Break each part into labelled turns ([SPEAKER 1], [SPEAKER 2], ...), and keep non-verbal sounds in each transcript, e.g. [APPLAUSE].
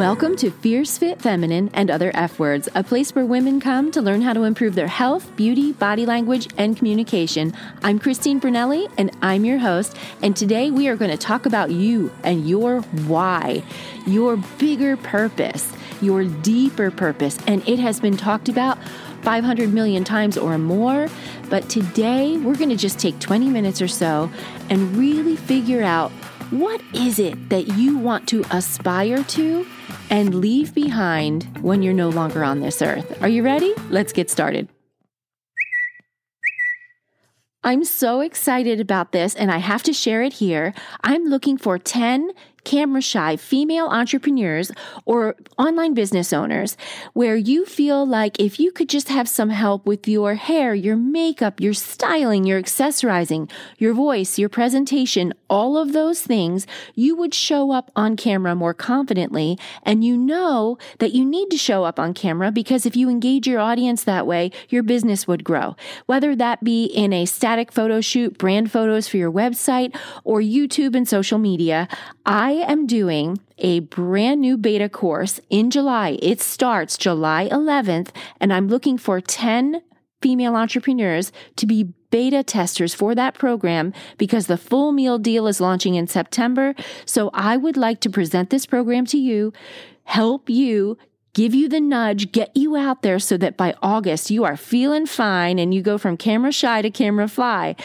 [SPEAKER 1] Welcome to Fierce Fit Feminine and Other F Words, a place where women come to learn how to improve their health, beauty, body language, and communication. I'm Christine Brunelli, and I'm your host. And today we are going to talk about you and your why, your bigger purpose, your deeper purpose. And it has been talked about 500 million times or more. But today we're going to just take 20 minutes or so and really figure out what is it that you want to aspire to and leave behind when you're no longer on this earth? Are you ready? Let's get started. I'm so excited about this and I have to share it here. I'm looking for 10 camera shy female entrepreneurs or online business owners where you feel like if you could just have some help with your hair, your makeup, your styling, your accessorizing, your voice, your presentation, all of those things, you would show up on camera more confidently. And you know that you need to show up on camera because if you engage your audience that way, your business would grow. Whether that be in a static photo shoot, brand photos for your website, or YouTube and social media, I am doing a brand new beta course in July. It starts July 11th, and I'm looking for 10 female entrepreneurs to be beta testers for that program because the full meal deal is launching in September. So I would like to present this program to you, help you give you the nudge, get you out there so that by August you are feeling fine and you go from camera shy to camera fly.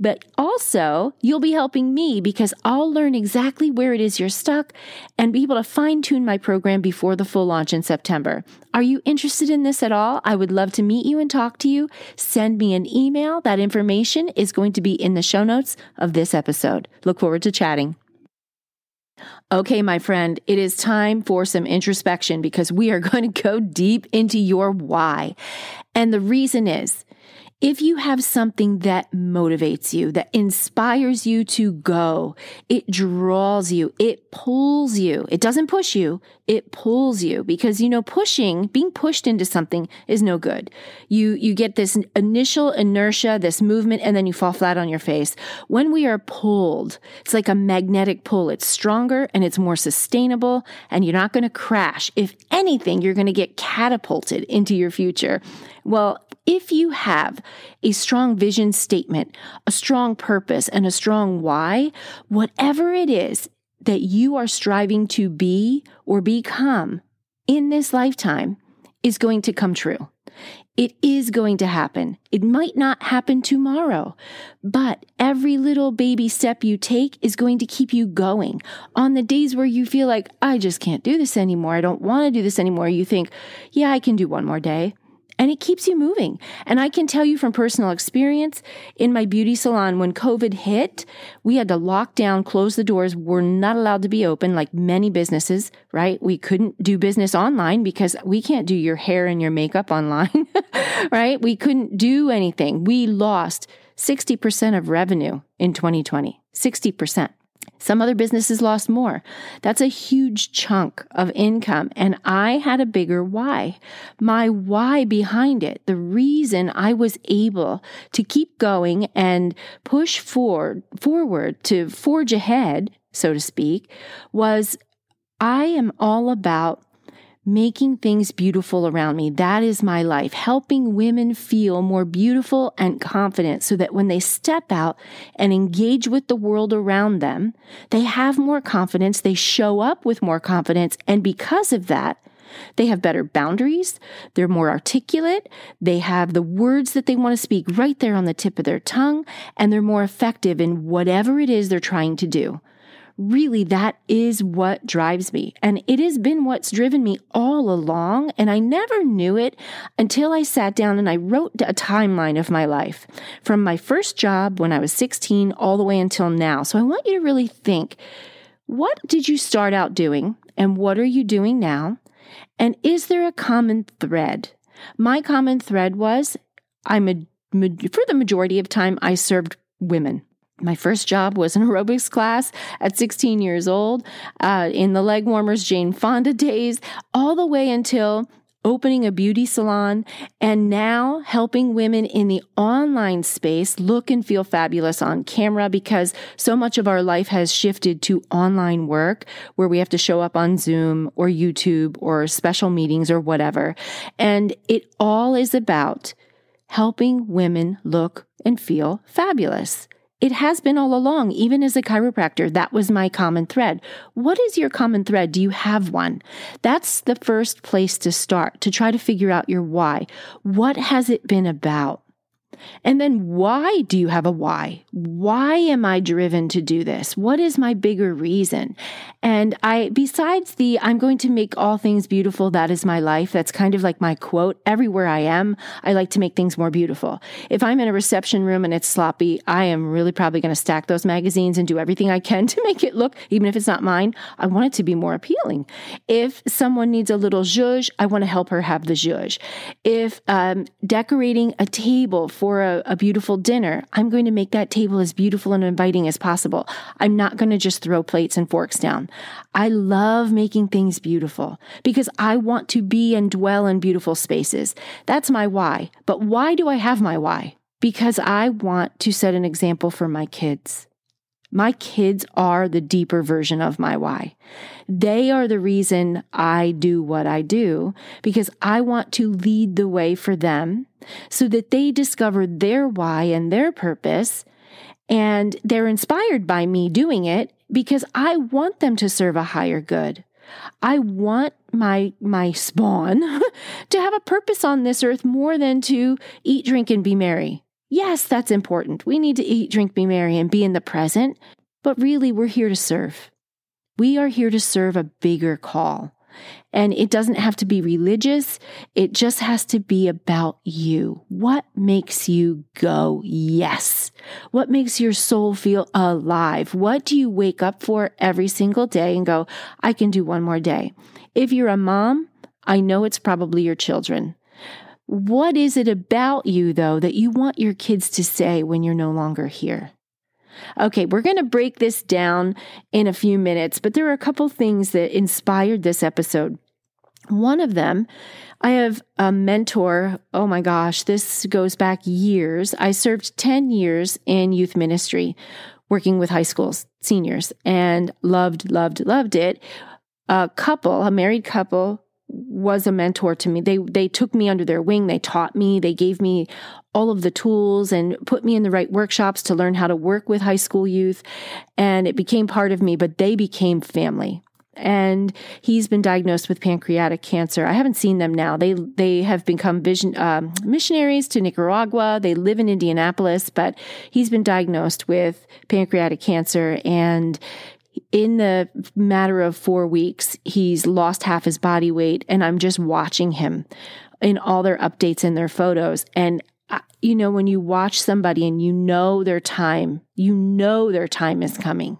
[SPEAKER 1] But also, you'll be helping me because I'll learn exactly where it is you're stuck and be able to fine tune my program before the full launch in September. Are you interested in this at all? I would love to meet you and talk to you. Send me an email. That information is going to be in the show notes of this episode. Look forward to chatting. Okay, my friend, it is time for some introspection because we are [LAUGHS] going to go deep into your why. And the reason is if you have something that motivates you, that inspires you to go, it draws you, it pulls you. It doesn't push you, it pulls you because you know pushing, being pushed into something is no good. You you get this initial inertia, this movement and then you fall flat on your face. When we are pulled, it's like a magnetic pull. It's stronger and it's more sustainable and you're not going to crash. If anything, you're going to get catapulted into your future. Well, if you have a strong vision statement, a strong purpose, and a strong why, whatever it is that you are striving to be or become in this lifetime is going to come true. It is going to happen. It might not happen tomorrow, but every little baby step you take is going to keep you going. On the days where you feel like, I just can't do this anymore, I don't want to do this anymore, you think, yeah, I can do one more day and it keeps you moving. And I can tell you from personal experience in my beauty salon, when COVID hit, we had to lock down, close the doors. We're not allowed to be open like many businesses, right? We couldn't do business online because we can't do your hair and your makeup online, [LAUGHS] right? We couldn't do anything. We lost 60% of revenue in 2020, 60%. Some other businesses lost more. That's a huge chunk of income. And I had a bigger why. My why behind it, the reason I was able to keep going and push forward, forward to forge ahead, so to speak, was I am all about making things beautiful around me. That is my life, helping women feel more beautiful and confident so that when they step out and engage with the world around them, they have more confidence, they show up with more confidence, and because of that, they have better boundaries. They're more articulate. They have the words that they want to speak right there on the tip of their tongue, and they're more effective in whatever it is they're trying to do really that is what drives me. And it has been what's driven me all along. And I never knew it until I sat down and I wrote a timeline of my life from my first job when I was 16 all the way until now. So I want you to really think what did you start out doing and what are you doing now? And is there a common thread? My common thread was I'm a, for the majority of time, I served women. My first job was an [LAUGHS] aerobics class at 16 years old uh, in the leg warmers Jane Fonda days, all the way until opening a beauty salon, and now helping women in the online space look and feel fabulous on camera because so much of our life has shifted to online work where we have to show up on Zoom or YouTube or special meetings or whatever. And it all is about helping women look and feel fabulous. It has been all along, even as a chiropractor. That was my common thread. What is your common thread? Do you have one? That's the first place to start to try to figure out your why. What has it been about? And then why do you have a why? Why am I driven to do this? What is my bigger reason? And I, besides the, I'm going to make all things beautiful, that is my life. That's kind of like my quote. Everywhere I am, I like to make things more beautiful. If I'm in a reception room and it's sloppy, I am really probably going to stack those magazines and do everything I can [LAUGHS] to make it look, even if it's not mine, I want it to be more appealing. If someone needs a little zhuzh, I want to help her have the zhuzh. If um, decorating a table for for a, a beautiful dinner, I'm going to make that table as beautiful and inviting as possible. I'm not going to just throw plates and forks down. I love making things beautiful because I want to be and dwell in beautiful spaces. That's my why. But why do I have my why? Because I want to set an example for my kids. My kids are the deeper version of my why. They are the reason I do what I do because I want to lead the way for them so that they discover their why and their purpose and they're inspired by me doing it because I want them to serve a higher good. I want my my spawn [LAUGHS] to have a purpose on this earth more than to eat, drink and be merry. Yes, that's important. We need to eat, drink, be merry, and be in the present. But really, we're here to serve. We are here to serve a bigger call. And it doesn't have to be religious. It just has to be about you. What makes you go, yes? What makes your soul feel alive? What do you wake up for every single day and go, I can do one more day? If you're a mom, I know it's probably your children. What is it about you, though, that you want your kids to say when you're no longer here? Okay, we're going to break this down in a few minutes, but there are a couple things that inspired this episode. One of them, I have a mentor. Oh my gosh, this goes back years. I served 10 years in youth ministry, working with high schools, seniors, and loved, loved, loved it. A couple, a married couple, was a mentor to me. They they took me under their wing, they taught me, they gave me all of the tools and put me in the right workshops to learn how to work with high school youth and it became part of me, but they became family. And he's been diagnosed with pancreatic cancer. I haven't seen them now. They they have become vision um, missionaries to Nicaragua. They live in Indianapolis, but he's been diagnosed with pancreatic cancer, and in the matter of four weeks, he's lost half his body weight, and I'm just watching him in all their updates and their photos. And, uh, you know, when you watch somebody and you know their time, you know their time is coming.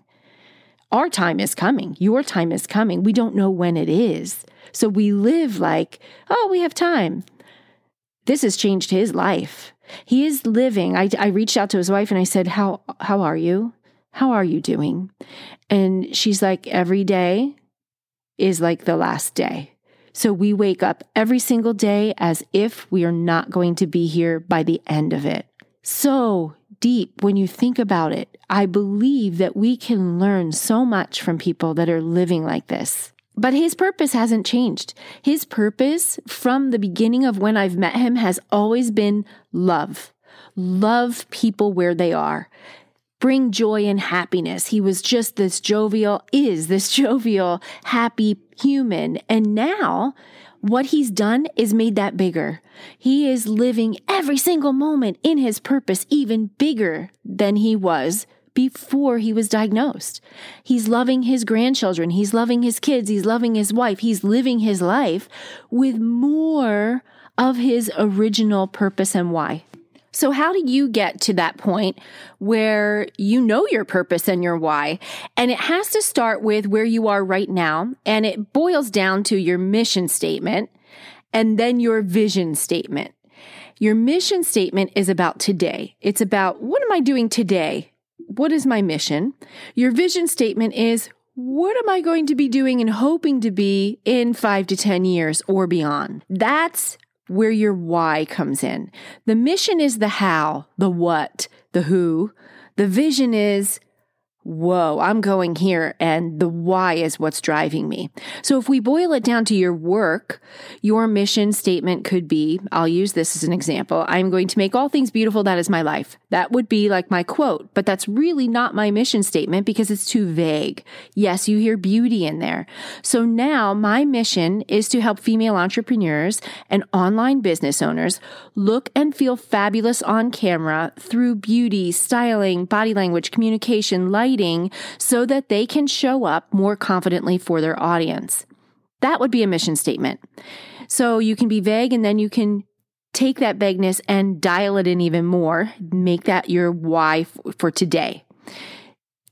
[SPEAKER 1] Our time is coming. Your time is coming. We don't know when it is. So we live like, oh, we have time. This has changed his life. He is living. I, I reached out to his wife and I said, How how are you? How are you doing? And she's like, Every day is like the last day. So we wake up every single day as if we are not going to be here by the end of it. So deep when you think about it. I believe that we can learn so much from people that are living like this. But his purpose hasn't changed. His purpose from the beginning of when I've met him has always been love. Love people where they are bring joy and happiness. He was just this jovial, is this [LAUGHS] jovial, happy human. And now what he's done is made that bigger. He is living every single moment in his purpose, even bigger than he was before he was diagnosed. He's loving his grandchildren. He's loving his kids. He's loving his wife. He's living his life with more of his original purpose and why. So, how do you get to that point where you know your purpose and your why? And it has to start with where you are right now. And it boils down to your mission statement and then your vision statement. Your mission statement is about today. It's about what am I doing today? What is my mission? Your vision statement is what am I going to be doing and hoping to be in five to 10 years or beyond? That's where your why comes in. The mission is the how, the what, the who. The vision is whoa, I'm going here and the why is what's driving me. So if we boil it down to your work, your mission statement could be, I'll use this as an example. I'm going to make all things beautiful. That is my life. That would be like my quote, but that's really not my mission statement because it's too vague. Yes, you hear beauty in there. So now my mission is to help female entrepreneurs and online business owners look and feel fabulous on camera through beauty, styling, body language, communication, lighting, so that they can show up more confidently for their audience. That would be a mission statement. So you can be vague and then you can take that vagueness and dial it in even more, make that your why for today.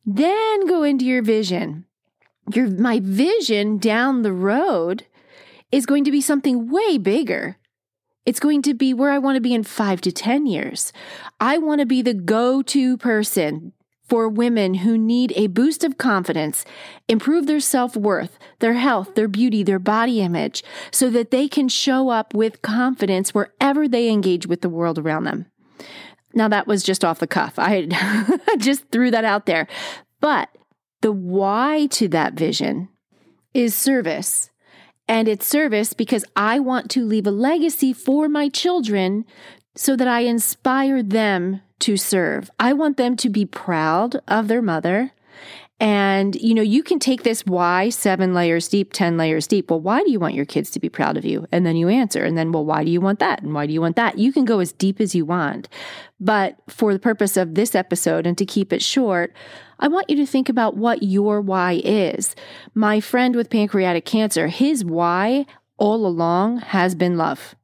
[SPEAKER 1] Then go into your vision. Your my vision down the road is going to be something way bigger. It's going to be where I want to be in 5 to 10 years. I want to be the go-to person for women who need a boost of confidence, improve their self worth, their health, their beauty, their body image, so that they can show up with confidence wherever they engage with the world around them. Now, that was just off the cuff. I [LAUGHS] just threw that out there. But the why to that vision is service. And it's service because I want to leave a legacy for my children so that I inspire them to serve. I want them to be proud of their mother. And, you know, you can take this why seven layers deep, 10 layers deep. Well, why do you want your kids to be proud of you? And then you answer. And then, well, why do you want that? And why do you want that? You can go as deep as you want. But for the purpose of this episode and to keep it short, I want you to think about what your why is. My friend with pancreatic cancer, his why all along has been love.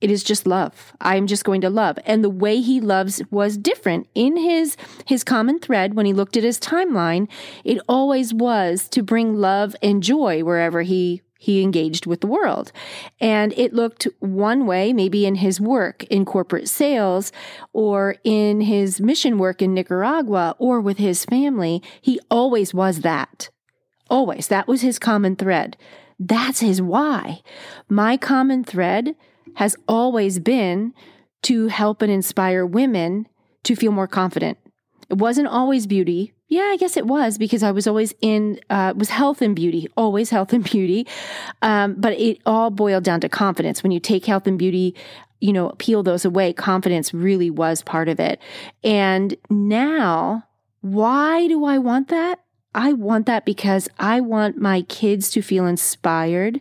[SPEAKER 1] It is just love. I'm just going to love. And the way he loves was different. In his his common thread when he looked at his timeline, it always was to bring love and joy wherever he he engaged with the world. And it looked one way, maybe in his work in corporate sales or in his mission work in Nicaragua or with his family. He always was that. Always. That was his common thread. That's his why. My common thread has always been to help and inspire women to feel more confident. It wasn't always beauty. Yeah, I guess it was because I was always in uh, was health and beauty, always health and beauty. Um, but it all boiled down to confidence. When you take health and beauty, you know, peel those away, confidence really was part of it. And now, why do I want that? I want that because I want my kids to feel inspired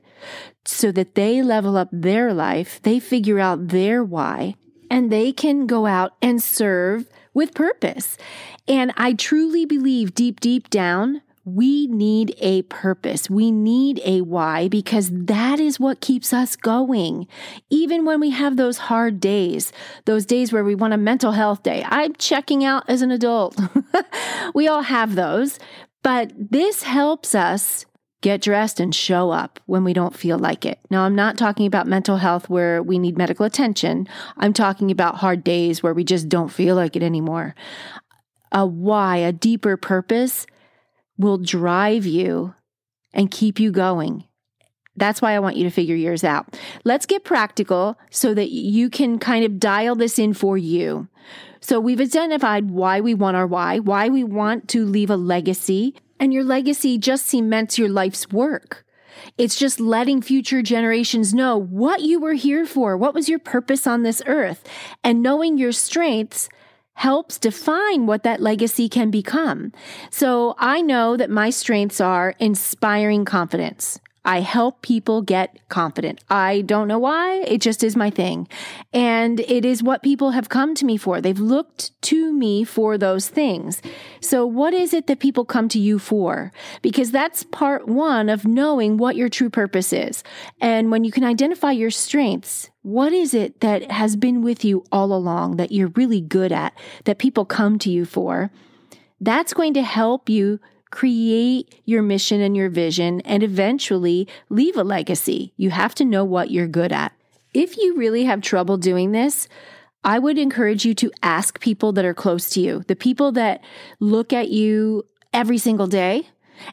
[SPEAKER 1] so that they level up their life, they figure out their why, and they can go out and serve with purpose. And I truly believe deep, deep down, we need a purpose. We need a why because that is what keeps us going. Even when we have those hard days, those days where we want a mental health day. I'm checking out as an adult. [LAUGHS] we all have those, but this helps us get dressed and show up when we don't feel like it. Now, I'm not talking about mental health where we need medical attention. I'm talking about hard days where we just don't feel like it anymore. A why, a deeper purpose will drive you and keep you going. That's why I want you to figure yours out. Let's get practical so that you can kind of dial this in for you. So we've identified why we want our why, why we want to leave a legacy, and your legacy just cements your life's work. It's just letting future generations know what you were here for, what was your purpose on this earth, and knowing your strengths helps define what that legacy can become. So I know that my strengths are inspiring confidence. I help people get confident. I don't know why. It just is my thing. And it is what people have come to me for. They've looked to me for those things. So what is it that people come to you for? Because that's part one of knowing what your true purpose is. And when you can identify your strengths, what is it that has been with you all along that you're really good at, that people come to you for? That's going to help you create your mission and your vision, and eventually leave a legacy. You have to know what you're good at. If you really have trouble doing this, I would encourage you to ask people that are close to you, the people that look at you every single day,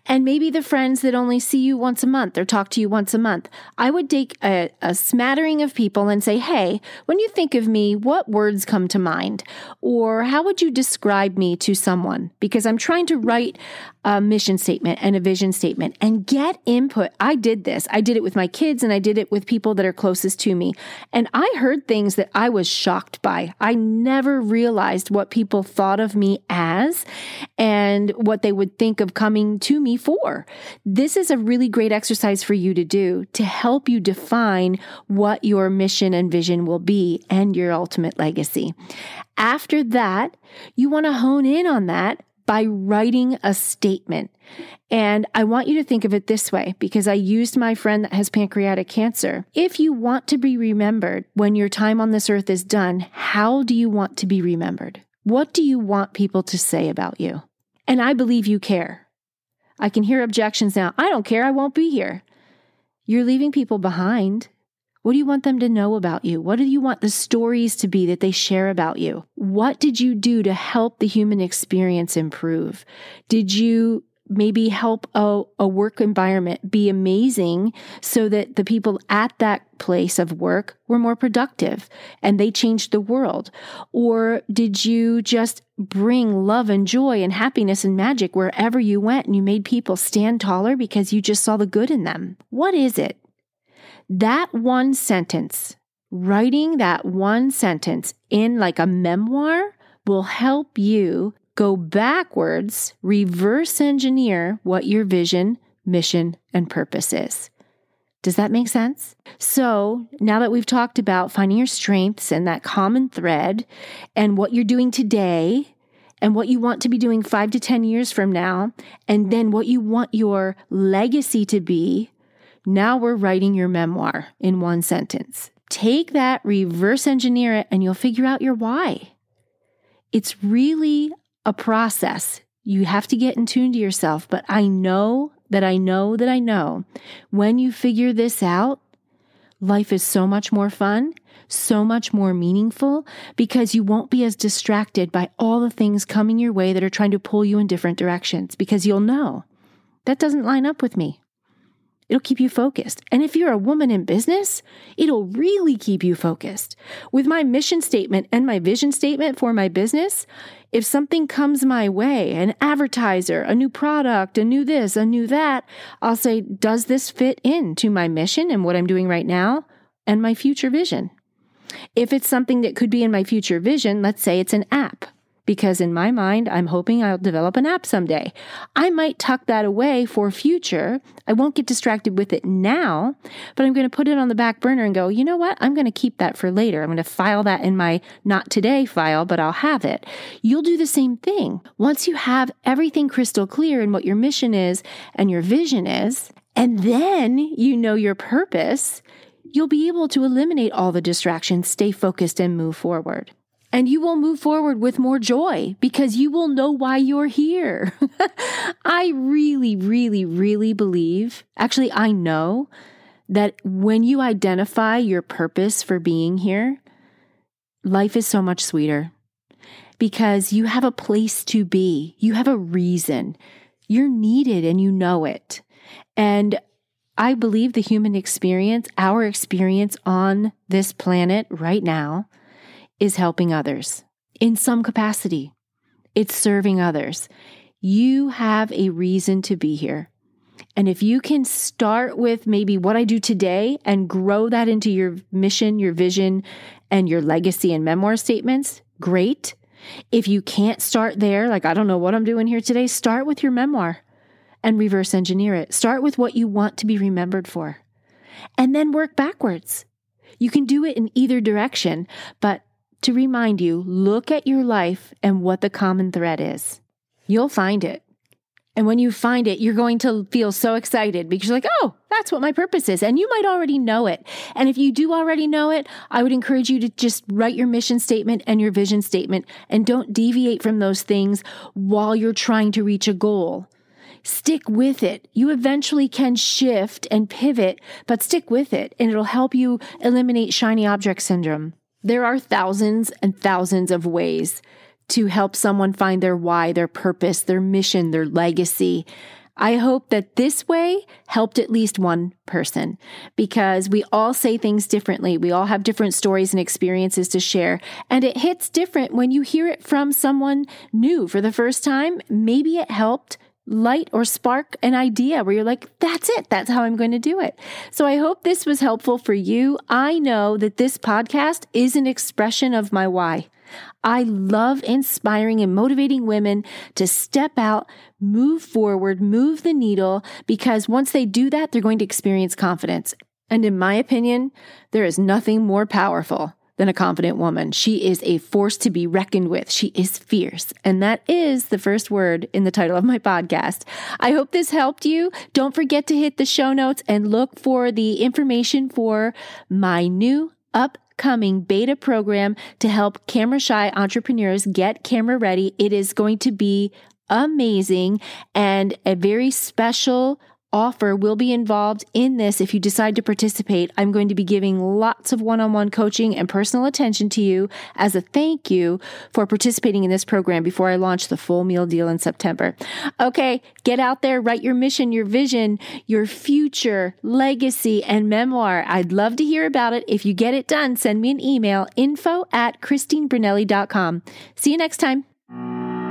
[SPEAKER 1] and maybe the friends that only see you once a month or talk to you once a month. I would take a, a, smattering of people and say, Hey, when you think of me, what words come to mind? Or how would you describe me to someone? Because I'm trying to write a mission statement and a vision statement and get input. I did this. I did it with my kids and I did it with people that are closest to me. And I heard things that I was shocked by. I never realized what people thought of me as and what they would think of coming to me for. This is a really great exercise for you to do to help you define what your mission and vision will be and your ultimate legacy. After that, you want to hone in on that by writing a statement. And I want you to think of it this way because I used my friend that has pancreatic cancer. If you want to be remembered when your time on this earth is done, how do you want to be remembered? What do you want people to say about you? And I believe you care. I can hear objections now. I don't care. I won't be here. You're leaving people behind. What do you want them to know about you? What do you want the stories to be that they share about you? What did you do to help the human experience improve? Did you maybe help a, a work environment be amazing so that the people at that place of work were more productive and they changed the world? Or did you just bring love and joy and happiness and magic wherever you went and you made people stand taller because you just saw the good in them? What is it? That one sentence, writing that one sentence in like a memoir will help you go backwards, reverse engineer what your vision, mission, and purpose is. Does that make sense? So, now that we've talked about finding your strengths and that common thread and what you're doing today and what you want to be doing five to 10 years from now, and then what you want your legacy to be, now we're writing your memoir in one sentence. Take that, reverse engineer it, and you'll figure out your why. It's really a process. You have to get in tune to yourself, but I know that I know that I know when you figure this out, life is so much more fun, so much more meaningful because you won't be as distracted by all the things coming your way that are trying to pull you in different directions because you'll know that doesn't line up with me. It'll keep you focused. And if you're a woman in business, it'll really keep you focused. With my mission statement and my vision statement for my business, if something comes my way, an advertiser, a new product, a new this, a new that, I'll say, does this fit into my mission and what I'm doing right now and my future vision? If it's something that could be in my future vision, let's say it's an app because in my mind, I'm hoping I'll develop an app someday. I might tuck that away for future. I won't get distracted with it now, but I'm going to put it on the back burner and go, you know what? I'm going to keep that for later. I'm going to file that in my not today file, but I'll have it. You'll do the same thing. Once you have everything crystal clear and what your mission is and your vision is, and then you know your purpose, you'll be able to eliminate all the distractions, stay focused, and move forward and you will move forward with more joy because you will know why you're here. [LAUGHS] I really, really, really believe, actually, I know that when you identify your purpose for being here, life is so much sweeter because you have a place to be, you have a reason, you're needed and you know it. And I believe the human experience, our experience on this planet right now, is helping others in some capacity. It's serving others. You have a reason to be here. And if you can start with maybe what I do today and grow that into your mission, your vision, and your legacy and memoir statements, great. If you can't start there, like I don't know what I'm doing here today, start with your memoir and reverse engineer it. Start with what you want to be remembered for and then work backwards. You can do it in either direction, but to remind you look at your life and what the common thread is. You'll find it. And when you find it, you're going to feel so excited because you're like, oh, that's what my purpose is. And you might already know it. And if you do already know it, I would encourage you to just write your mission statement and your vision statement and don't deviate from those things while you're trying to reach a goal. Stick with it. You eventually can shift and pivot, but stick with it and it'll help you eliminate shiny object syndrome. There are thousands and thousands of ways to help someone find their why, their purpose, their mission, their legacy. I hope that this way helped at least one person because we all say things differently. We all have different stories and experiences to share. And it hits different when you hear it from someone new for the first time. Maybe it helped light or spark an idea where you're like, that's it. That's how I'm going to do it. So I hope this was helpful for you. I know that this podcast is an expression of my why. I love inspiring and motivating women to step out, move forward, move the needle, because once they do that, they're going to experience confidence. And in my opinion, there is nothing more powerful than a confident woman. She is a force to be reckoned with. She is fierce. And that is the first word in the title of my podcast. I hope this helped you. Don't forget to hit the show notes and look for the information for my new upcoming beta program to help camera shy entrepreneurs get camera ready. It is going to be amazing and a very special offer will be involved in this if you decide to participate. I'm going to be giving lots of one on one coaching and personal attention to you as a thank you for participating in this program before I launch the full meal deal in September. Okay, get out there, write your mission, your vision, your future, legacy, and memoir. I'd love to hear about it. If you get it done, send me an email info at christinebrunelli.com. See you next time.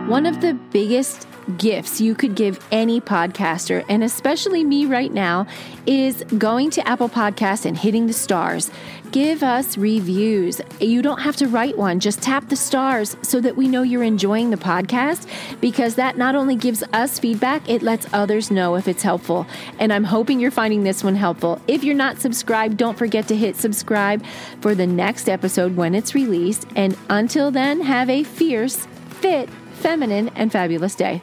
[SPEAKER 1] One of the biggest gifts you could give any podcaster, and especially me right now, is going to Apple Podcasts and hitting the stars. Give us reviews. You don't have to write one, just tap the stars so that we know you're enjoying the podcast because that not only gives us feedback, it lets others know if it's helpful. And I'm hoping you're finding this one helpful. If you're not subscribed, don't forget to hit subscribe for the next episode when it's released. And until then, have a fierce, fit, feminine, and fabulous day.